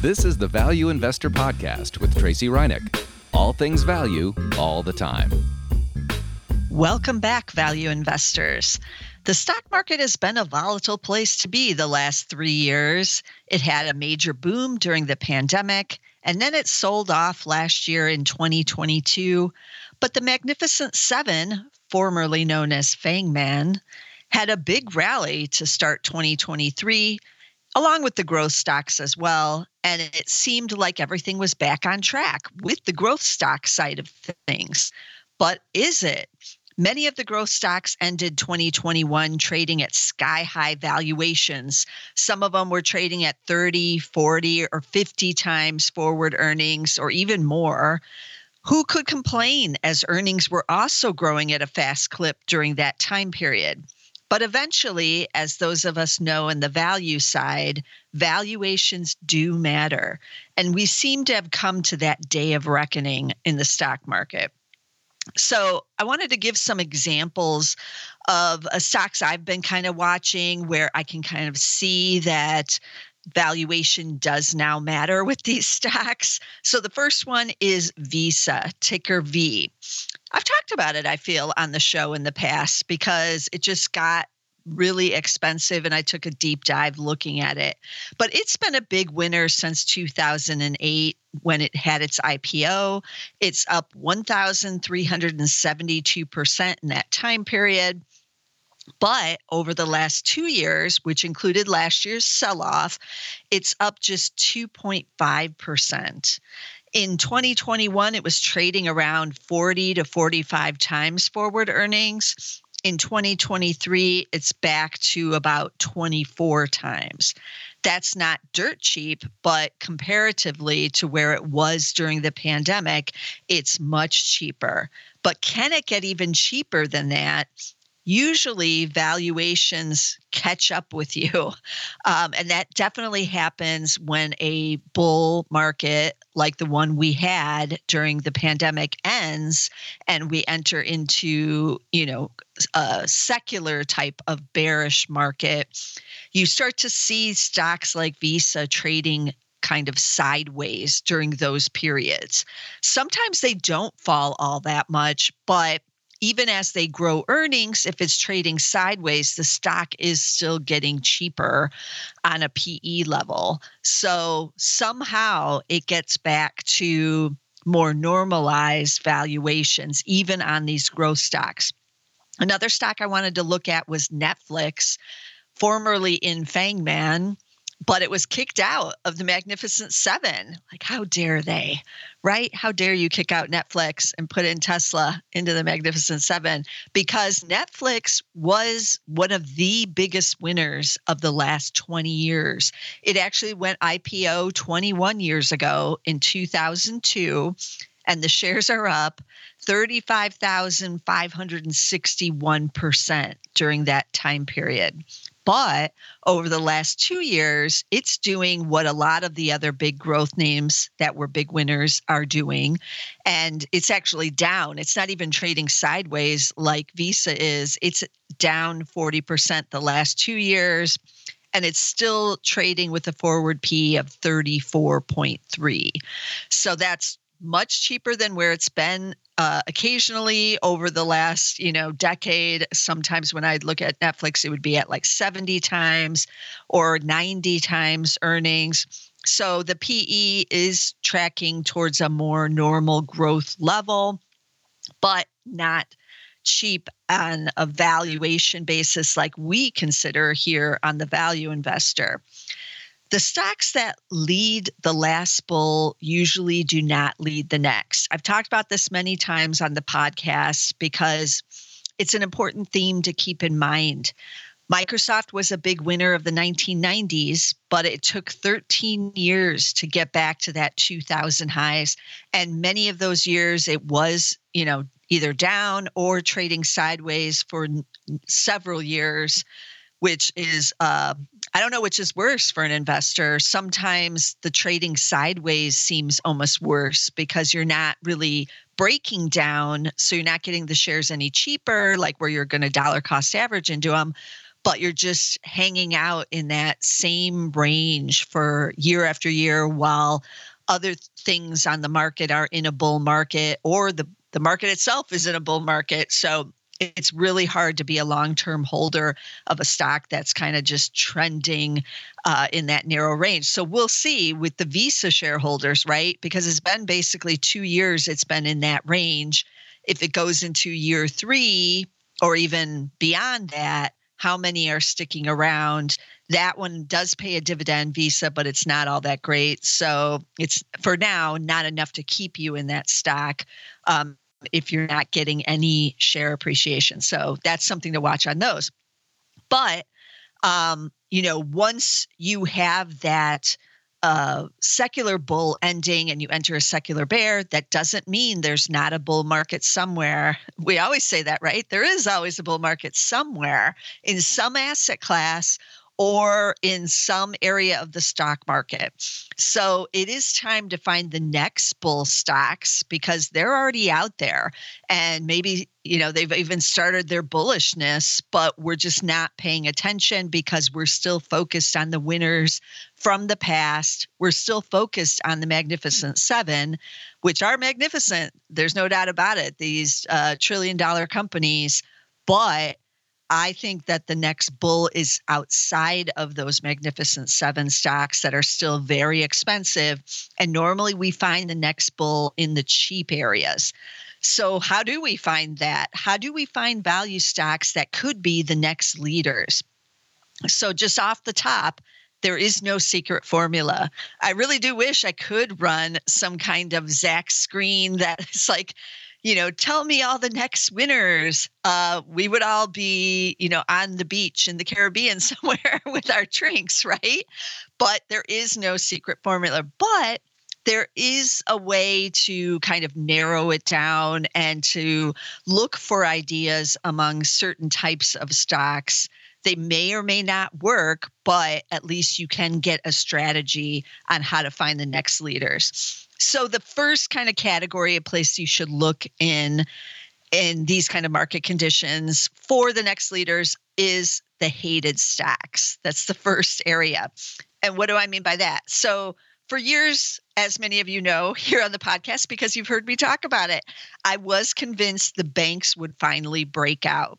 This is the Value Investor Podcast with Tracey Ryniec. All things value, all the time. Welcome back, value investors. The stock market has been a volatile place to be the last three years. It had a major boom during the pandemic, and then it sold off last year in 2022. But the Magnificent Seven, formerly known as Fangman, had a big rally to start 2023 along with the growth stocks as well. And it seemed like everything was back on track with the growth stock side of things. But is it? Many of the growth stocks ended 2021 trading at sky high valuations. Some of them were trading at 30, 40, or 50 times forward earnings, or even more. Who could complain as earnings were also growing at a fast clip during that time period? But eventually, as those of us know in the value side, valuations do matter. And we seem to have come to that day of reckoning in the stock market. So, I wanted to give some examples of uh, stocks I've been kind of watching where I can kind of see that valuation does now matter with these stocks. So the first one is Visa, ticker V. I've talked about it, I feel, on the show in the past because it just got really expensive and I took a deep dive looking at it. But it's been a big winner since 2008 when it had its IPO. It's up 1,372% in that time period. But over the last two years, which included last year's sell off, it's up just 2.5%. In 2021, it was trading around 40 to 45 times forward earnings. In 2023, it's back to about 24 times. That's not dirt cheap, but comparatively to where it was during the pandemic, it's much cheaper. But can it get even cheaper than that? Usually valuations catch up with you. Um, and that definitely happens when a bull market like the one we had during the pandemic ends and we enter into, you know, a secular type of bearish market. You start to see stocks like Visa trading kind of sideways during those periods. Sometimes they don't fall all that much, but even as they grow earnings, if it's trading sideways, the stock is still getting cheaper on a PE level. So somehow it gets back to more normalized valuations, even on these growth stocks. Another stock I wanted to look at was Netflix, formerly in Fangman but it was kicked out of the Magnificent Seven. Like, how dare they, right? How dare you kick out Netflix and put in Tesla into the Magnificent Seven? Because Netflix was one of the biggest winners of the last 20 years. It actually went IPO 21 years ago in 2002, and the shares are up 35,561% during that time period. But over the last two years, it's doing what a lot of the other big growth names that were big winners are doing. And it's actually down. It's not even trading sideways like Visa is, it's down 40% the last two years. And it's still trading with a forward P of 34.3. So that's much cheaper than where it's been uh, occasionally over the last you know decade. Sometimes when i'd look at netflix it would be at like 70 times or 90 times earnings. So the pe is tracking towards a more normal growth level but not cheap on a valuation basis like we consider here on the value investor the stocks that lead the last bull usually do not lead the next. I've talked about this many times on the podcast because it's an important theme to keep in mind. Microsoft was a big winner of the 1990s, but it took 13 years to get back to that 2000 highs. And many of those years, it was, you know, either down or trading sideways for several years which is uh, I don't know which is worse for an investor. Sometimes the trading sideways seems almost worse because you're not really breaking down, so you're not getting the shares any cheaper, like where you're going to dollar cost average into them. but you're just hanging out in that same range for year after year while other things on the market are in a bull market or the the market itself is in a bull market. So it's really hard to be a long term holder of a stock that's kind of just trending uh, in that narrow range. So we'll see with the Visa shareholders, right? Because it's been basically two years, it's been in that range. If it goes into year three or even beyond that, how many are sticking around? That one does pay a dividend visa, but it's not all that great. So it's for now not enough to keep you in that stock. Um, if you're not getting any share appreciation. So that's something to watch on those. But um, you know, once you have that uh, secular bull ending and you enter a secular bear, that doesn't mean there's not a bull market somewhere. We always say that, right? There is always a bull market somewhere in some asset class or in some area of the stock market. So it is time to find the next bull stocks because they're already out there. And maybe, you know, they've even started their bullishness, but we're just not paying attention because we're still focused on the winners from the past. We're still focused on the Magnificent Seven, which are magnificent. There's no doubt about it. These uh, trillion dollar companies. But I think that the next bull is outside of those magnificent seven stocks that are still very expensive. And normally we find the next bull in the cheap areas. So, how do we find that? How do we find value stocks that could be the next leaders? So, just off the top, there is no secret formula. I really do wish I could run some kind of Zacks screen that is like, you know, tell me all the next winners. Uh, we would all be, you know, on the beach in the Caribbean somewhere with our drinks, right? But there is no secret formula. But there is a way to kind of narrow it down and to look for ideas among certain types of stocks. They may or may not work, but at least you can get a strategy on how to find the next leaders. So the first kind of category of place you should look in in these kind of market conditions for the next leaders is the hated stacks. That's the first area. And what do I mean by that? So for years, as many of you know here on the podcast, because you've heard me talk about it, I was convinced the banks would finally break out.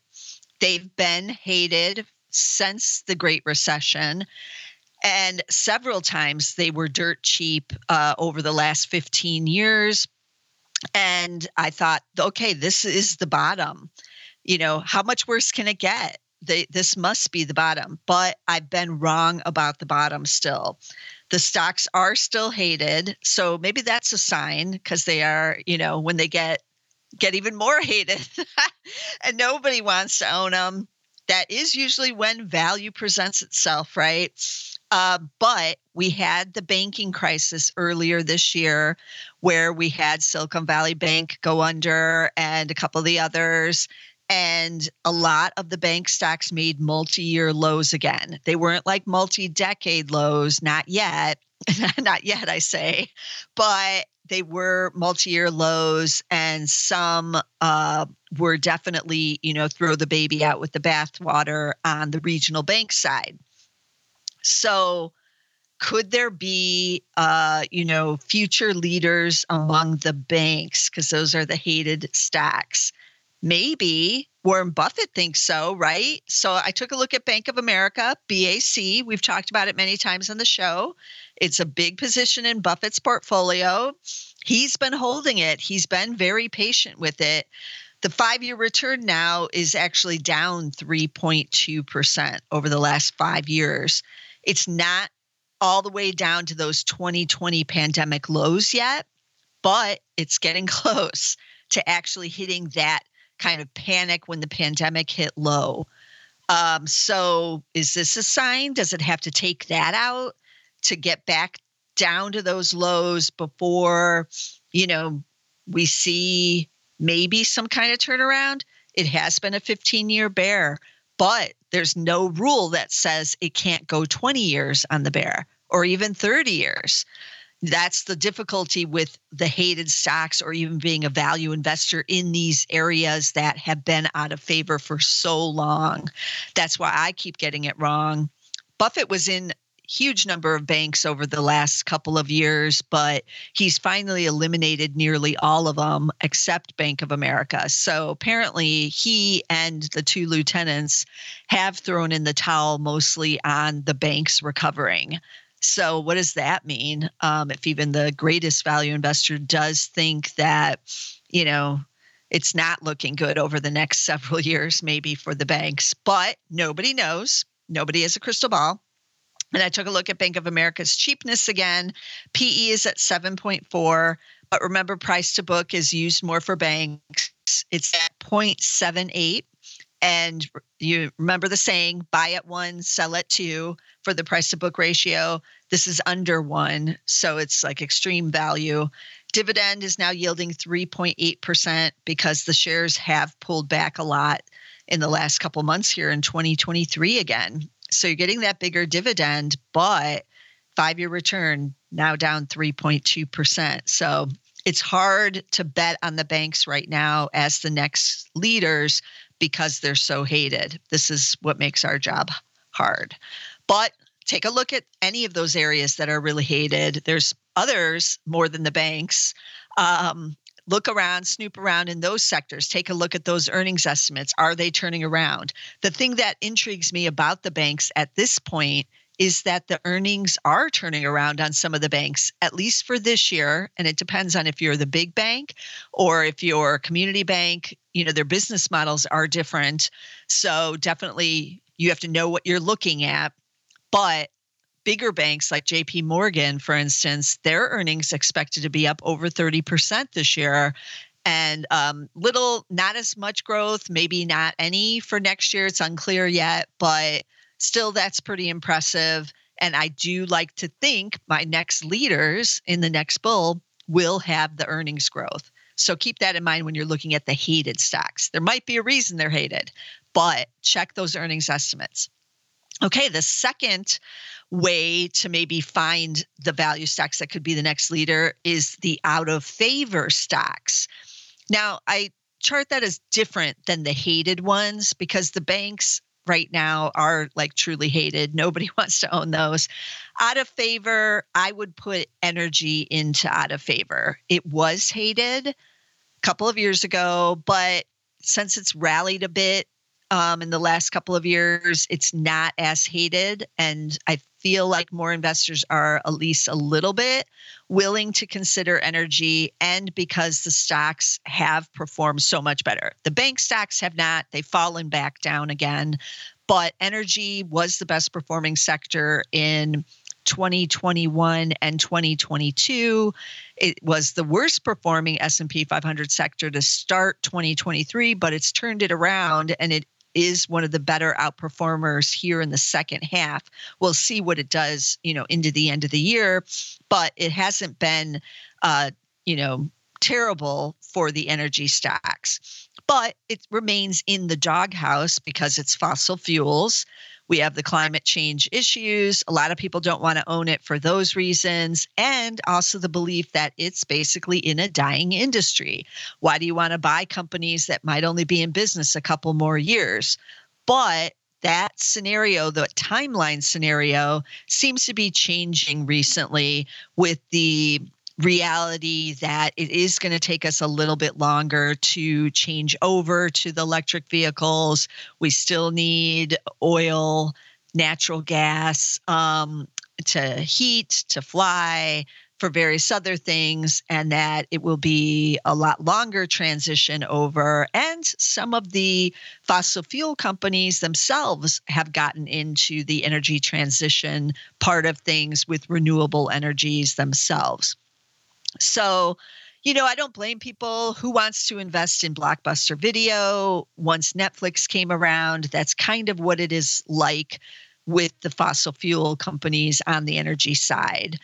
They've been hated since the Great Recession. And several times they were dirt cheap uh, over the last 15 years. And I thought, okay, this is the bottom. You know, how much worse can it get? They, this must be the bottom. But I've been wrong about the bottom still. The stocks are still hated. So maybe that's a sign because they are, you know, when they get get even more hated and nobody wants to own them that is usually when value presents itself, right? Uh, but we had the banking crisis earlier this year where we had Silicon Valley Bank go under and a couple of the others. And a lot of the bank stocks made multi year lows again. They weren't like multi decade lows, not yet. not yet, I say, but they were multi-year lows and some uh, were definitely you know throw the baby out with the bathwater on the regional bank side so could there be uh, you know future leaders among the banks? Because those are the hated stacks. Maybe. Warren buffett thinks so right? So i took a look at bank of america bac we've talked about it many times on the show. It's a big position in buffett's portfolio. He's been holding it. He's been very patient with it. The five year return now is actually down 3.2% over the last five years it's not all the way down to those 2020 pandemic lows yet, but it's getting close to actually hitting that kind of panic when the pandemic hit low. Um, so, is this a sign? Does it have to take that out to get back down to those lows before, you know, we see maybe some kind of turnaround? It has been a 15 year bear but there's no rule that says it can't go 20 years on the bear or even 30 years. that's the difficulty with the hated stocks or even being a value investor in these areas that have been out of favor for so long. That's why I keep getting it wrong. Buffett was in huge number of banks over the last couple of years, but he's finally eliminated nearly all of them except Bank of America. So apparently, he and the two lieutenants have thrown in the towel mostly on the banks recovering. So, what does that mean? Um, if even the greatest value investor does think that, you know, it's not looking good over the next several years, maybe for the banks, but nobody knows. Nobody has a crystal ball. And I took a look at Bank of America's cheapness again. PE is at 7.4, but remember, price to book is used more for banks. It's at 0.78. And you remember the saying buy at one, sell at two for the price to book ratio. This is under one. So it's like extreme value. Dividend is now yielding 3.8% because the shares have pulled back a lot in the last couple months here in 2023 again. So you're getting that bigger dividend, but five year return now down 3.2%. So it's hard to bet on the banks right now as the next leaders because they're so hated. This is what makes our job hard. But take a look at any of those areas that are really hated. There's others more than the banks. Um, look around, snoop around in those sectors, take a look at those earnings estimates. Are they turning around? The thing that intrigues me about the banks at this point is that the earnings are turning around on some of the banks, at least for this year. And it depends on if you're the big bank or if you're a community bank. You know, their business models are different. So definitely you have to know what you're looking at. But bigger banks like JP Morgan, for instance, their earnings expected to be up over 30% this year. And um, little, not as much growth, maybe not any for next year. It's unclear yet, but still, that's pretty impressive. And I do like to think my next leaders in the next bull will have the earnings growth. So keep that in mind when you're looking at the hated stocks. There might be a reason they're hated, but check those earnings estimates. Okay, the second way to maybe find the value stocks that could be the next leader is the out of favor stocks. Now, I chart that as different than the hated ones because the banks right now are like truly hated. Nobody wants to own those. Out of favor, I would put energy into out of favor. It was hated a couple of years ago, but since it's rallied a bit, um, in the last couple of years, it's not as hated. And I feel like more investors are at least a little bit willing to consider energy and because the stocks have performed so much better. The bank stocks have not, they've fallen back down again, but energy was the best performing sector in 2021 and 2022 it was the worst performing S&P 500 sector to start 2023 but it's turned it around and it is one of the better outperformers here in the second half. We'll see what it does, you know, into the end of the year, but it hasn't been, uh, you know, terrible for the energy stocks. But it remains in the doghouse because it's fossil fuels. We have the climate change issues. A lot of people don't want to own it for those reasons. And also the belief that it's basically in a dying industry. Why do you want to buy companies that might only be in business a couple more years? But that scenario, the timeline scenario, seems to be changing recently with the reality that it is going to take us a little bit longer to change over to the electric vehicles. We still need oil, natural gas um, to heat, to fly, for various other things, and that it will be a lot longer transition over. And some of the fossil fuel companies themselves have gotten into the energy transition part of things with renewable energies themselves. So, you know, I don't blame people who wants to invest in blockbuster video. Once Netflix came around, that's kind of what it is like with the fossil fuel companies on the energy side.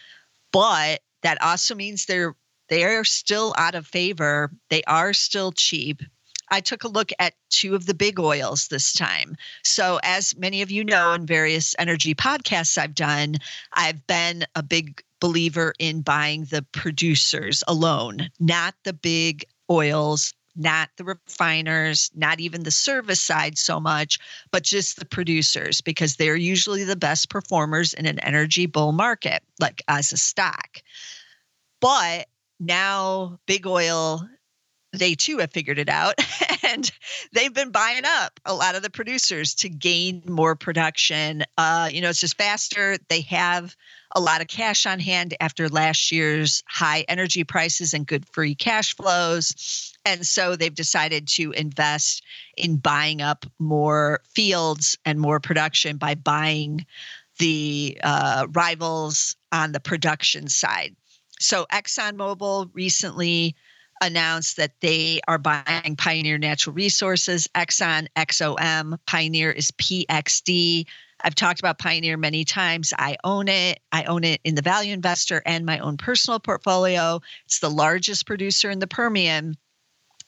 But that also means they're they are still out of favor. They are still cheap. I took a look at two of the big oils this time. So, as many of you know, in various energy podcasts I've done, I've been a big believer in buying the producers alone, not the big oils, not the refiners, not even the service side so much, but just the producers because they're usually the best performers in an energy bull market, like as a stock. But now big oil they too have figured it out and they've been buying up a lot of the producers to gain more production uh, you know it's just faster they have a lot of cash on hand after last year's high energy prices and good free cash flows and so they've decided to invest in buying up more fields and more production by buying the uh, rivals on the production side so exxonmobil recently announced that they are buying Pioneer Natural Resources, Exxon, XOM. Pioneer is PXD. I've talked about Pioneer many times. I own it. I own it in the value investor and my own personal portfolio. It's the largest producer in the Permian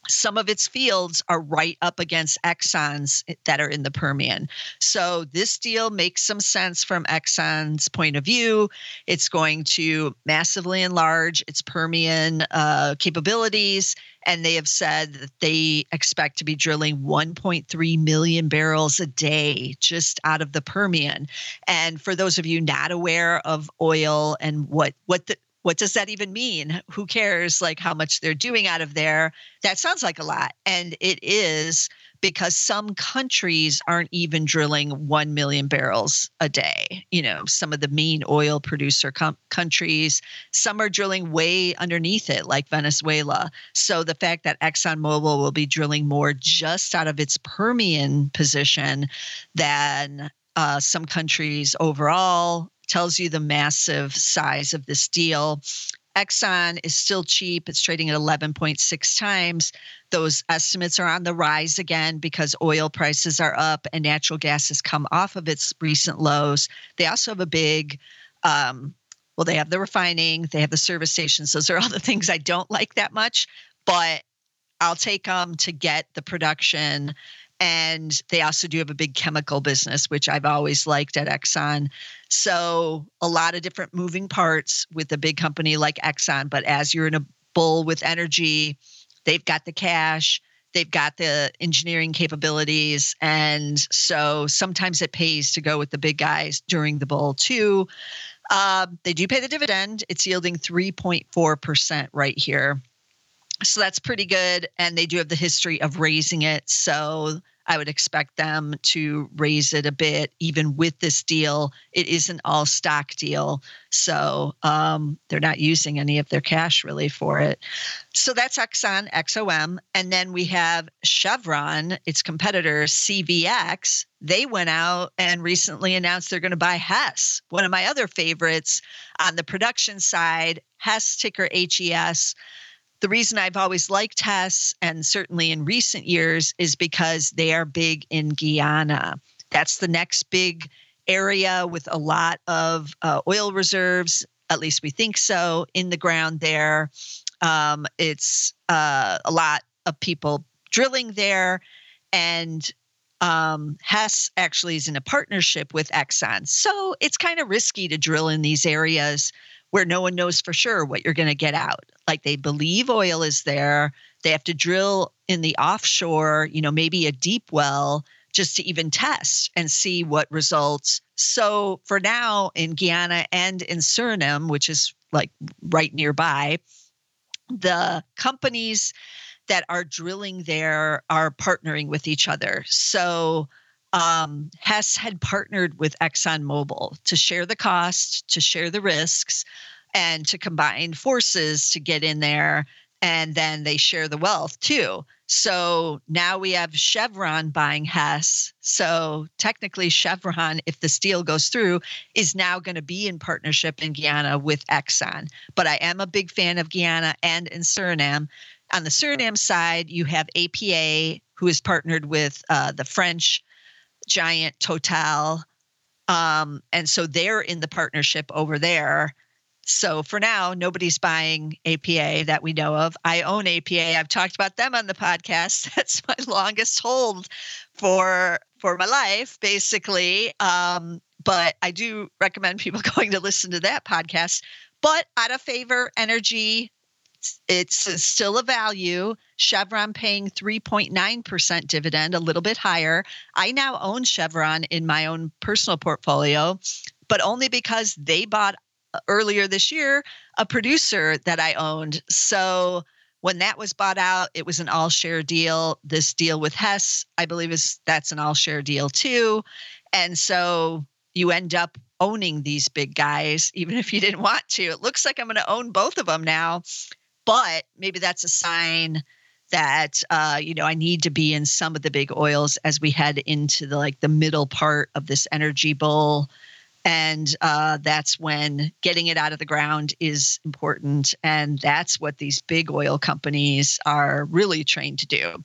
some of its fields are right up against Exxon's that are in the Permian. So this deal makes some sense from Exxon's point of view. It's going to massively enlarge its Permian uh, capabilities. And they have said that they expect to be drilling 1.3 million barrels a day just out of the Permian. And for those of you not aware of oil and what what the what does that even mean? Who cares like how much they're doing out of there? That sounds like a lot. And it is because some countries aren't even drilling 1 million barrels a day. You know, some of the main oil producer com- countries, some are drilling way underneath it, like Venezuela. So the fact that ExxonMobil will be drilling more just out of its Permian position than uh, some countries overall tells you the massive size of this deal. Exxon is still cheap. It's trading at 11.6 times. Those estimates are on the rise again because oil prices are up and natural gas has come off of its recent lows. They also have a big, um, well, they have the refining, they have the service stations. Those are all the things I don't like that much, but I'll take them to get the production and they also do have a big chemical business, which I've always liked at Exxon. So, a lot of different moving parts with a big company like Exxon. But as you're in a bull with energy, they've got the cash, they've got the engineering capabilities. And so, sometimes it pays to go with the big guys during the bull, too. Uh, they do pay the dividend, it's yielding 3.4% right here so that's pretty good. And they do have the history of raising it. So I would expect them to raise it a bit, even with this deal. It is an all stock deal. So um, they're not using any of their cash really for it. So that's Exxon, XOM. And then we have Chevron, its competitor, CVX. They went out and recently announced they're going to buy Hess, one of my other favorites on the production side, Hess, ticker HES the reason I've always liked Hess, and certainly in recent years, is because they are big in Guyana. That's the next big area with a lot of uh, oil reserves. At least we think so in the ground there. Um, it's uh, a lot of people drilling there, and um, Hess actually is in a partnership with Exxon. So it's kind of risky to drill in these areas where no one knows for sure what you're going to get out. Like they believe oil is there. They have to drill in the offshore, you know, maybe a deep well just to even test and see what results. So for now in Guyana and in Suriname, which is like right nearby, the companies that are drilling there are partnering with each other. So um, Hess had partnered with ExxonMobil to share the cost, to share the risks, and to combine forces to get in there. And then they share the wealth too. So now we have Chevron buying Hess. So technically, Chevron, if this deal goes through, is now going to be in partnership in Guyana with Exxon. But I am a big fan of Guyana and in Suriname. On the Suriname side, you have APA, who is partnered with uh, the French giant Total. Um, and so they're in the partnership over there. So for now, nobody's buying APA that we know of. I own APA. I've talked about them on the podcast. That's my longest hold for for my life, basically. Um, but I do recommend people going to listen to that podcast. But out of favor, energy, it's still a value. Chevron paying 3.9% dividend, a little bit higher. I now own Chevron in my own personal portfolio, but only because they bought uh, earlier this year a producer that I owned. So when that was bought out, it was an all share deal. This deal with Hess, I believe, is that's an all share deal too. And so you end up owning these big guys, even if you didn't want to. It looks like I'm going to own both of them now, but maybe that's a sign that uh, you know I need to be in some of the big oils as we head into the like the middle part of this energy bull and uh, that's when getting it out of the ground is important. And that's what these big oil companies are really trained to do.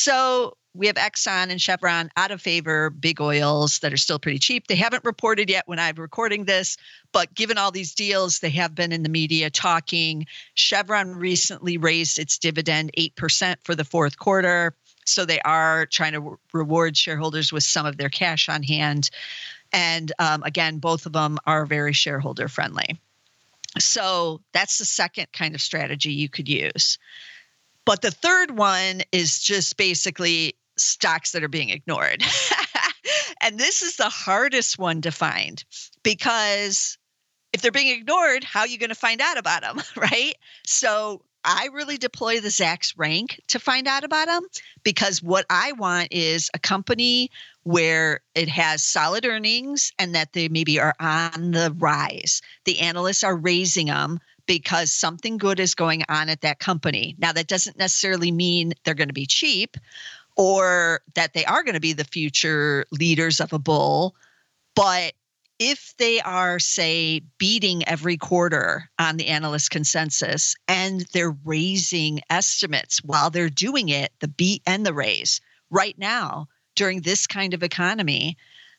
So we have Exxon and Chevron out of favor, big oils that are still pretty cheap. They haven't reported yet when I'm recording this, but given all these deals, they have been in the media talking. Chevron recently raised its dividend 8% for the fourth quarter. So they are trying to reward shareholders with some of their cash on hand. And um, again, both of them are very shareholder friendly. So that's the second kind of strategy you could use. But the third one is just basically stocks that are being ignored. and this is the hardest one to find because if they're being ignored, how are you going to find out about them, right? So I really deploy the Zacks rank to find out about them because what I want is a company where it has solid earnings and that they maybe are on the rise. The analysts are raising them because something good is going on at that company. Now, that doesn't necessarily mean they're going to be cheap or that they are going to be the future leaders of a bull. But if they are, say, beating every quarter on the analyst consensus and they're raising estimates while they're doing it, the beat and the raise right now during this kind of economy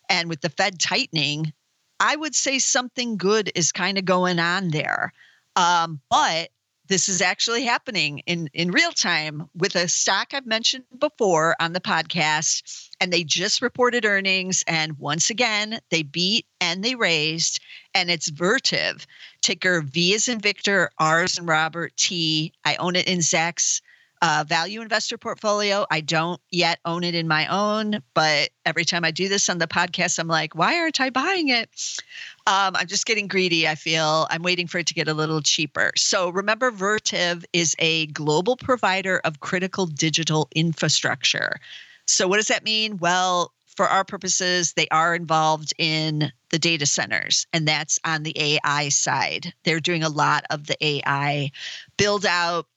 and with the Fed tightening, I would say something good is kind of going on there. Um, but this is actually happening in, in real time with a stock I've mentioned before on the podcast. And they just reported earnings. And once again, they beat and they raised. And it's Vertiv, ticker V is in Victor, R is in Robert, T. I own it in Zacks uh, value investor portfolio. I don't yet own it in my own, but every time I do this on the podcast, I'm like, why aren't I buying it? Um, I'm just getting greedy. I feel I'm waiting for it to get a little cheaper. So remember, Vertiv is a global provider of critical digital infrastructure. So what does that mean? Well, for our purposes, they are involved in the data centers, and that's on the AI side. They're doing a lot of the AI build out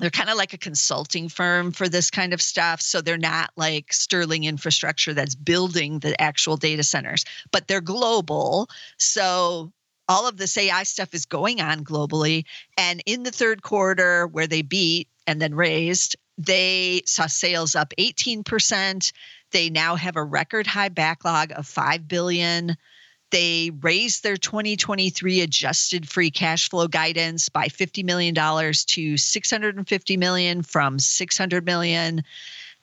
they're kind of like a consulting firm for this kind of stuff. So they're not like Sterling infrastructure that's building the actual data centers, but they're global. So all of this AI stuff is going on globally. And in the third quarter, where they beat and then raised, they saw sales up 18%. They now have a record high backlog of 5 billion. They raised their 2023 adjusted free cash flow guidance by $50 million to 650 million from 600 million.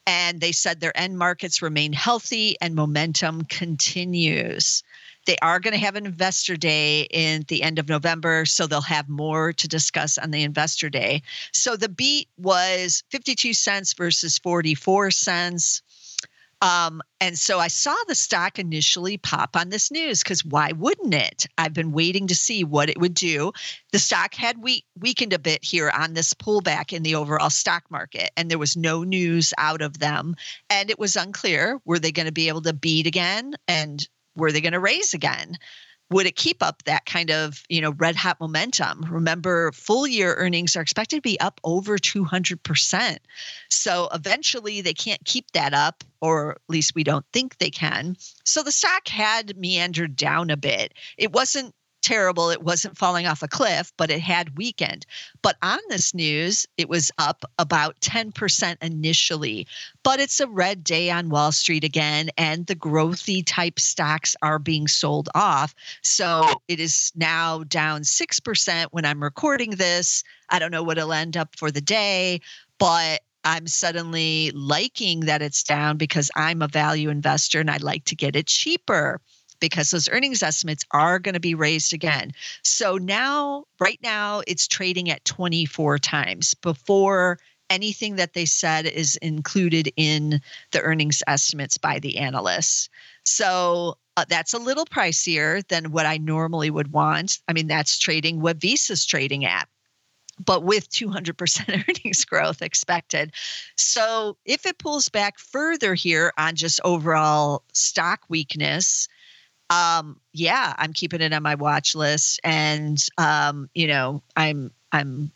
And they said their end markets remain healthy and momentum continues. They are going to have an investor day in the end of November, so they'll have more to discuss on the investor day. So the beat was 52 cents versus 44 cents. Um, and so I saw the stock initially pop on this news because why wouldn't it? I've been waiting to see what it would do. The stock had weak, weakened a bit here on this pullback in the overall stock market, and there was no news out of them. And it was unclear were they going to be able to beat again and were they going to raise again? Would it keep up that kind of you know red hot momentum? Remember full year earnings are expected to be up over 200% so eventually they can't keep that up or at least we don't think they can. So the stock had meandered down a bit. It wasn't terrible. It wasn't falling off a cliff, but it had weakened. But on this news, it was up about 10% initially. But it's a red day on Wall Street again, and the growthy type stocks are being sold off. So it is now down 6% when I'm recording this. I don't know what it'll end up for the day, but I'm suddenly liking that it's down because I'm a value investor and I'd like to get it cheaper. Because those earnings estimates are going to be raised again. So now, right now, it's trading at 24 times before anything that they said is included in the earnings estimates by the analysts. So uh, that's a little pricier than what I normally would want. I mean, that's trading what Visa's trading at but with 200% earnings growth expected. So if it pulls back further here on just overall stock weakness, um, yeah, I'm keeping it on my watch list, and um, you know, I'm I'm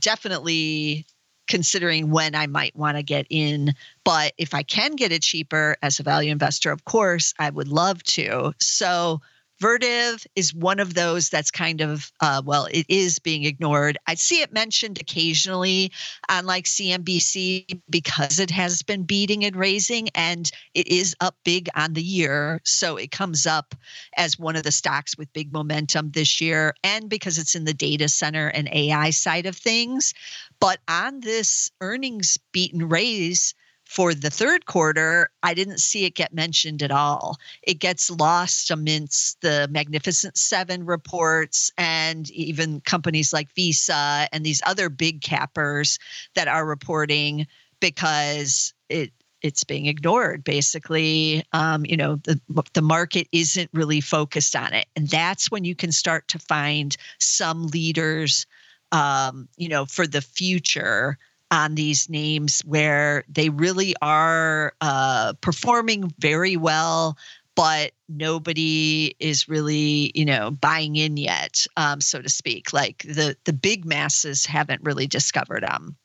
definitely considering when I might want to get in. But if I can get it cheaper as a value investor, of course, I would love to. So Vertiv is one of those that's kind of, uh, well, it is being ignored. I see it mentioned occasionally on like CNBC because it has been beating and raising, and it is up big on the year. So it comes up as one of the stocks with big momentum this year, and because it's in the data center and AI side of things. But on this earnings beat and raise, for the third quarter, I didn't see it get mentioned at all. It gets lost amidst the Magnificent Seven reports and even companies like Visa and these other big cappers that are reporting because it it's being ignored basically um, you know the, the market isn't really focused on it and that's when you can start to find some leaders um, you know for the future on these names where they really are uh, performing very well but nobody is really you know buying in yet um, so to speak. Like the the big masses haven't really discovered them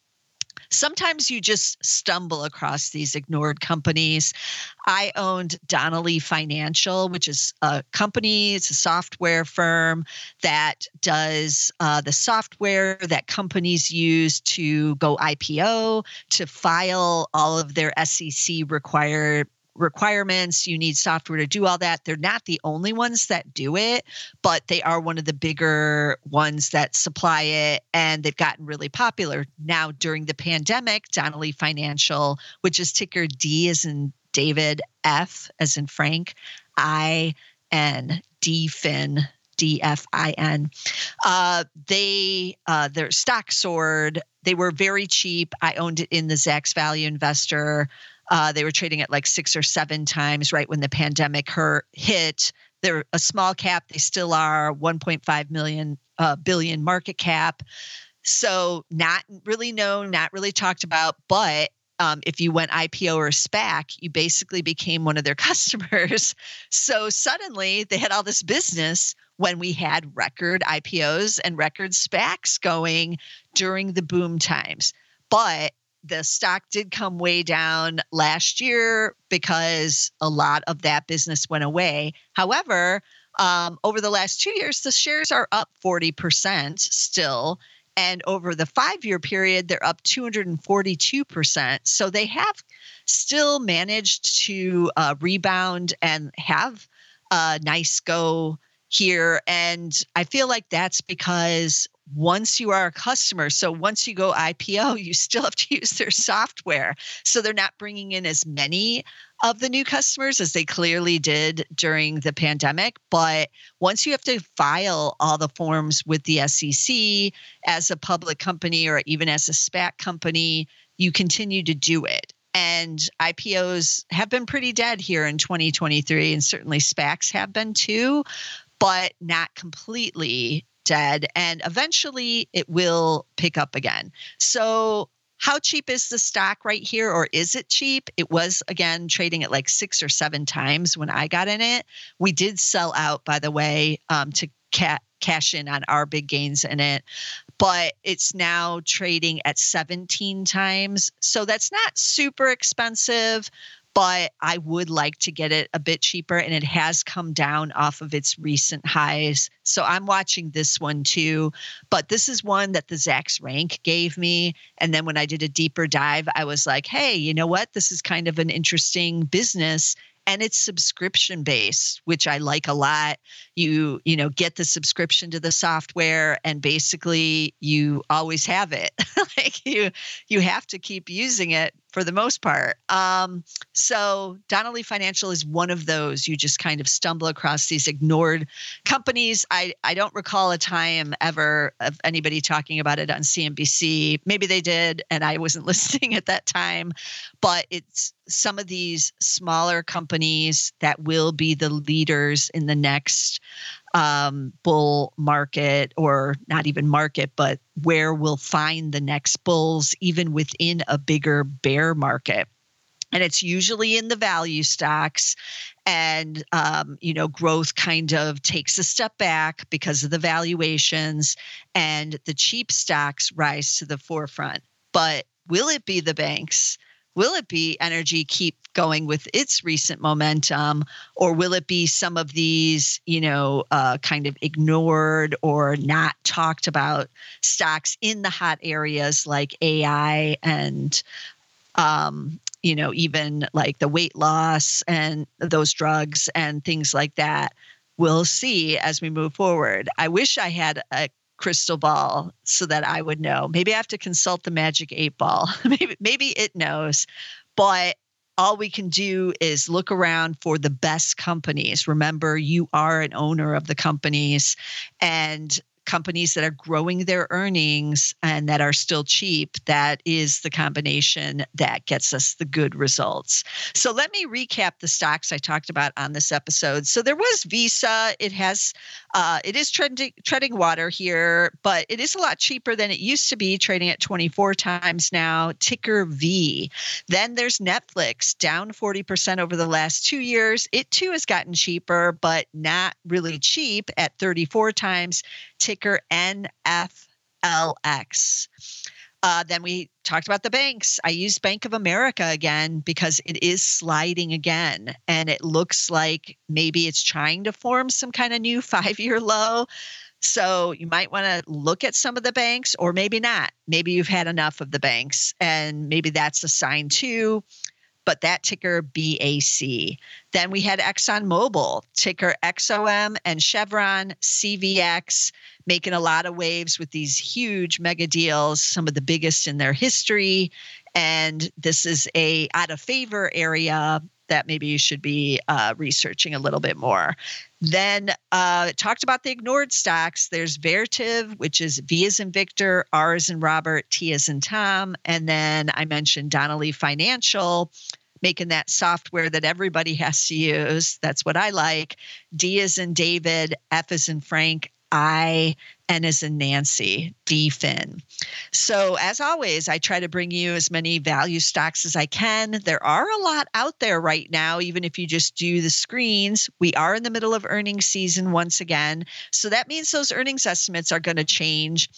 sometimes you just stumble across these ignored companies. I owned Donnelley Financial, which is a company, it's a software firm that does uh, the software that companies use to go IPO, to file all of their SEC required requirements. You need software to do all that. They're not the only ones that do it, but they are one of the bigger ones that supply it. And they've gotten really popular. Now, during the pandemic, Donnelley Financial, which is ticker D as in David, F as in Frank, I N D Fin. DFIN. Uh, they uh, their stock soared. They were very cheap. I owned it in the Zacks Value Investor. Uh, they were trading at like six or seven times right when the pandemic hit. They're a small cap. They still are 1.5 million uh, billion market cap. So not really known, not really talked about. But um, if you went IPO or SPAC, you basically became one of their customers. So suddenly they had all this business when we had record IPOs and record SPACs going during the boom times. But the stock did come way down last year because a lot of that business went away. However, um, over the last two years, the shares are up 40% still. And over the five year period, they're up 242%. So they have still managed to uh, rebound and have a nice go here. And I feel like that's because once you are a customer, so once you go IPO, you still have to use their software. So they're not bringing in as many of the new customers as they clearly did during the pandemic. But once you have to file all the forms with the SEC as a public company or even as a SPAC company, you continue to do it. And IPOs have been pretty dead here in 2023, and certainly SPACs have been too but not completely dead. And eventually it will pick up again. So, how cheap is the stock right here, or is it cheap? It was again trading at like six or seven times when I got in it. We did sell out, by the way, um, to ca- cash in on our big gains in it, but it's now trading at 17 times. So that's not super expensive, but I would like to get it a bit cheaper and it has come down off of its recent highs. So I'm watching this one too. But this is one that the Zacks rank gave me. And then when I did a deeper dive, I was like, hey, you know what? This is kind of an interesting business and it's subscription based which i like a lot you you know get the subscription to the software and basically you always have it like you you have to keep using it for the most part. Um, so Donnelley Financial is one of those. You just kind of stumble across these ignored companies. I, I don't recall a time ever of anybody talking about it on CNBC. Maybe they did, and I wasn't listening at that time. But it's some of these smaller companies that will be the leaders in the next um, bull market, or not even market, but where we'll find the next bulls, even within a bigger bear market. And it's usually in the value stocks. And, um, you know, growth kind of takes a step back because of the valuations, and the cheap stocks rise to the forefront. But will it be the banks? Will it be energy keep going with its recent momentum, or will it be some of these, you know, uh, kind of ignored or not talked about stocks in the hot areas like AI and, um, you know, even like the weight loss and those drugs and things like that? We'll see as we move forward. I wish I had a crystal ball so that I would know. Maybe I have to consult the magic eight ball. maybe maybe it knows. But all we can do is look around for the best companies. Remember, you are an owner of the companies and companies that are growing their earnings and that are still cheap, that is the combination that gets us the good results. So let me recap the stocks I talked about on this episode. So there was Visa. It has uh, it is trending, treading water here, but it is a lot cheaper than it used to be, trading at 24 times now. Ticker V. Then there's Netflix, down 40% over the last two years. It too has gotten cheaper, but not really cheap at 34 times. Ticker NFLX. Uh, then we talked about the banks. I used Bank of America again because it is sliding again. And it looks like maybe it's trying to form some kind of new five year low. So you might want to look at some of the banks, or maybe not. Maybe you've had enough of the banks, and maybe that's a sign too. But that ticker BAC. Then we had ExxonMobil, ticker XOM, and Chevron, CVX making a lot of waves with these huge mega deals, some of the biggest in their history. And this is a out of favor area that maybe you should be uh, researching a little bit more. Then uh, talked about the ignored stocks. There's Vertiv, which is V as in Victor, R as in Robert, T as in Tom. And then I mentioned Donnelley Financial, making that software that everybody has to use. That's what I like. D as in David, F as in Frank, I N as in Nancy, DFIN. So, as always, I try to bring you as many value stocks as I can. There are a lot out there right now, even if you just do the screens. We are in the middle of earnings season once again. So, that means those earnings estimates are going to change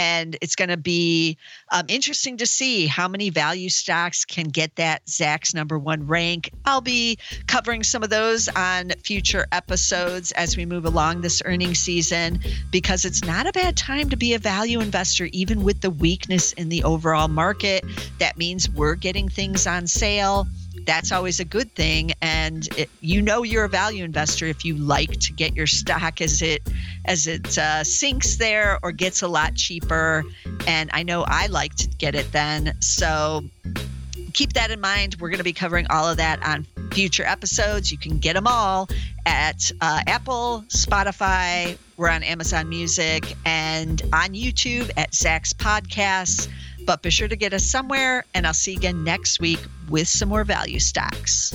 and it's going to be um, interesting to see how many value stocks can get that Zacks number one rank. I'll be covering some of those on future episodes as we move along this earnings season because it's not a bad time to be a value investor, even with the weakness in the overall market. That means we're getting things on sale that's always a good thing. And it, you know you're a value investor if you like to get your stock as it as it uh, sinks there or gets a lot cheaper. And i know i like to get it then. So keep that in mind. We're going to be covering all of that on future episodes. You can get them all at uh, apple spotify. We're on amazon music and on youtube at Zacks podcasts but be sure to get us somewhere, and I'll see you again next week with some more value stocks.